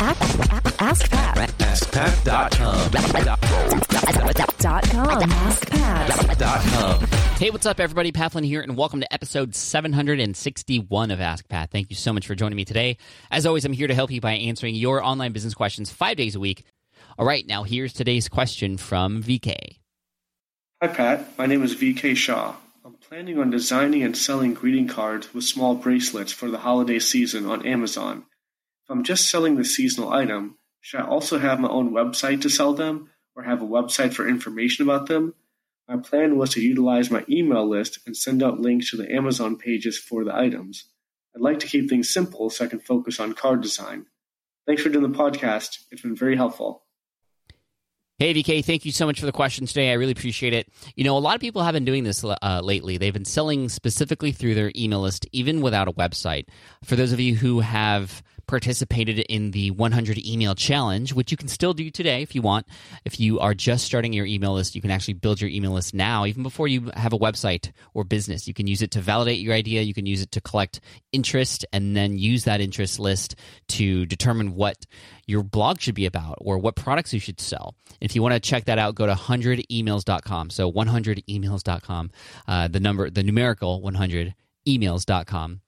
Ask Pat. AskPat.com. Dot com. AskPat. Hey, what's up, everybody? Pat Flynn here, and welcome to episode 761 of Ask Pat. Thank you so much for joining me today. As always, I'm here to help you by answering your online business questions five days a week. All right, now here's today's question from VK. Hi, Pat. My name is VK Shaw. I'm planning on designing and selling greeting cards with small bracelets for the holiday season on Amazon. If I'm just selling the seasonal item, should I also have my own website to sell them or have a website for information about them? My plan was to utilize my email list and send out links to the Amazon pages for the items. I'd like to keep things simple so I can focus on card design. Thanks for doing the podcast. It's been very helpful. Hey, VK, thank you so much for the question today. I really appreciate it. You know, a lot of people have been doing this uh, lately. They've been selling specifically through their email list, even without a website. For those of you who have participated in the 100 email challenge, which you can still do today if you want. If you are just starting your email list, you can actually build your email list now, even before you have a website or business. You can use it to validate your idea, you can use it to collect interest, and then use that interest list to determine what your blog should be about or what products you should sell. If you want to check that out, go to 100emails.com. So 100emails.com, uh, the number, the numerical 100emails.com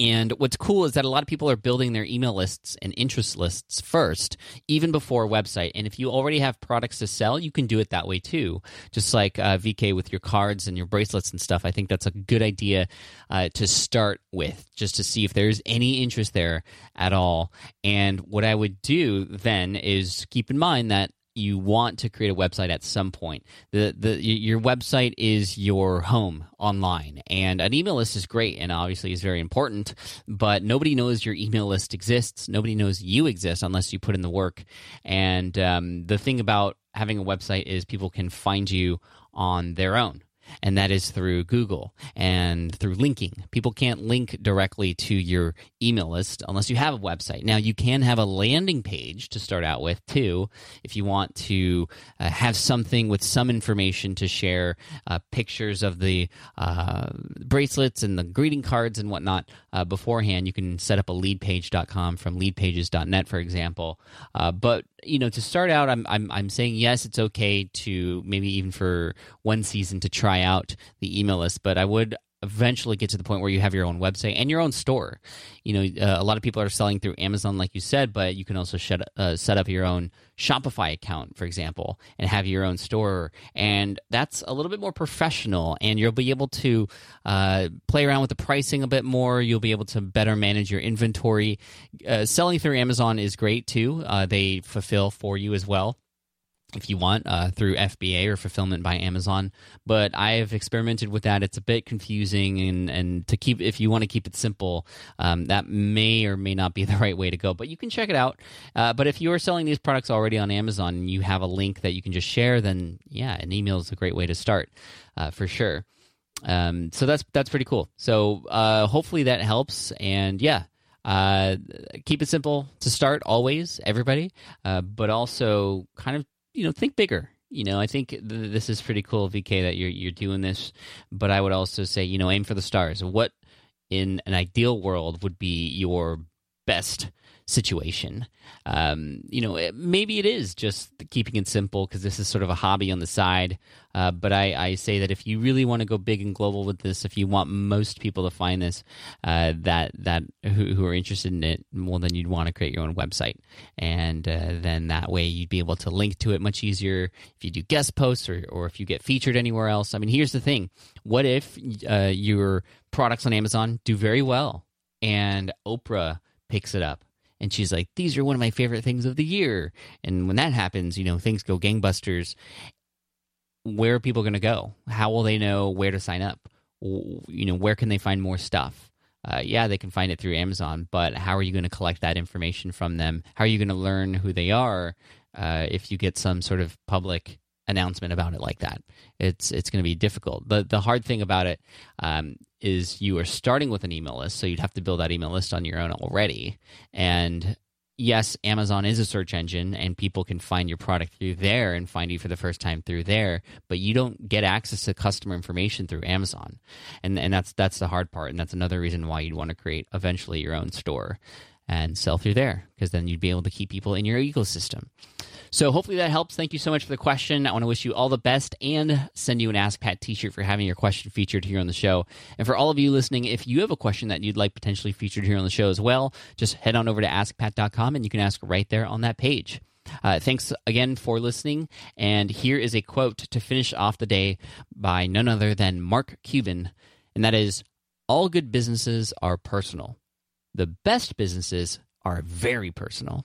and what's cool is that a lot of people are building their email lists and interest lists first, even before a website. And if you already have products to sell, you can do it that way too. Just like uh, VK with your cards and your bracelets and stuff. I think that's a good idea uh, to start with, just to see if there's any interest there at all. And what I would do then is keep in mind that you want to create a website at some point. The the your website is your home online, and an email list is great and obviously is very important. But nobody knows your email list exists. Nobody knows you exist unless you put in the work. And um, the thing about having a website is people can find you on their own and that is through Google and through linking. People can't link directly to your email list unless you have a website. Now, you can have a landing page to start out with, too, if you want to uh, have something with some information to share, uh, pictures of the uh, bracelets and the greeting cards and whatnot uh, beforehand. You can set up a leadpage.com from leadpages.net, for example. Uh, but you know, to start out, I'm, I'm I'm saying yes, it's okay to maybe even for one season to try out the email list, but I would eventually get to the point where you have your own website and your own store. You know, uh, a lot of people are selling through Amazon, like you said, but you can also shed, uh, set up your own Shopify account, for example, and have your own store. And that's a little bit more professional, and you'll be able to uh, play around with the pricing a bit more. You'll be able to better manage your inventory. Uh, selling through Amazon is great too, uh, they fulfill for you as well if you want uh, through FBA or fulfillment by Amazon. But I have experimented with that. It's a bit confusing, and and to keep if you want to keep it simple, um, that may or may not be the right way to go. But you can check it out. Uh, but if you are selling these products already on Amazon and you have a link that you can just share, then yeah, an email is a great way to start uh, for sure. Um, so that's that's pretty cool. So uh, hopefully that helps, and yeah. Uh, keep it simple to start always, everybody, uh, but also kind of you know, think bigger. You know, I think th- this is pretty cool, VK, that you're you're doing this. But I would also say, you know, aim for the stars. What in an ideal world would be your best situation. Um, you know, maybe it is just keeping it simple because this is sort of a hobby on the side. Uh, but I, I, say that if you really want to go big and global with this, if you want most people to find this, uh, that that who, who, are interested in it, well, then you'd want to create your own website, and uh, then that way you'd be able to link to it much easier. If you do guest posts or or if you get featured anywhere else. I mean, here's the thing: what if uh, your products on Amazon do very well, and Oprah picks it up? and she's like, "These are one of my favorite things of the year." And when that happens, you know, things go gangbusters. Where are people going to go? How will they know where to sign up? You know, where can they find more stuff? Uh, yeah, they can find it through Amazon, but how are you going to collect that information from them? How are you going to learn who they are uh, if you get some sort of public announcement about it like that? It's it's going to be difficult. the The hard thing about it um, is you are starting with an email list, so you'd have to build that email list on your own already. And yes, Amazon is a search engine and people can find your product through there and find you for the first time through there, but you don't get access to customer information through Amazon. And and that's that's the hard part and that's another reason why you'd want to create eventually your own store. and sell through there because then you'd be able to keep people in your ecosystem. So hopefully that helps. Thank you so much for the question. I want to wish you all the best and send you an Ask Pat t-shirt for having your question featured here on the show. And for all of you listening, if you have a question that you'd like potentially featured here on the show as well, just head on over to askpat.com and you can ask right there on that page. Uh, thanks again for listening. And here is a quote to finish off the day by none other than Mark Cuban, and that is All good businesses are personal. The best businesses are very personal.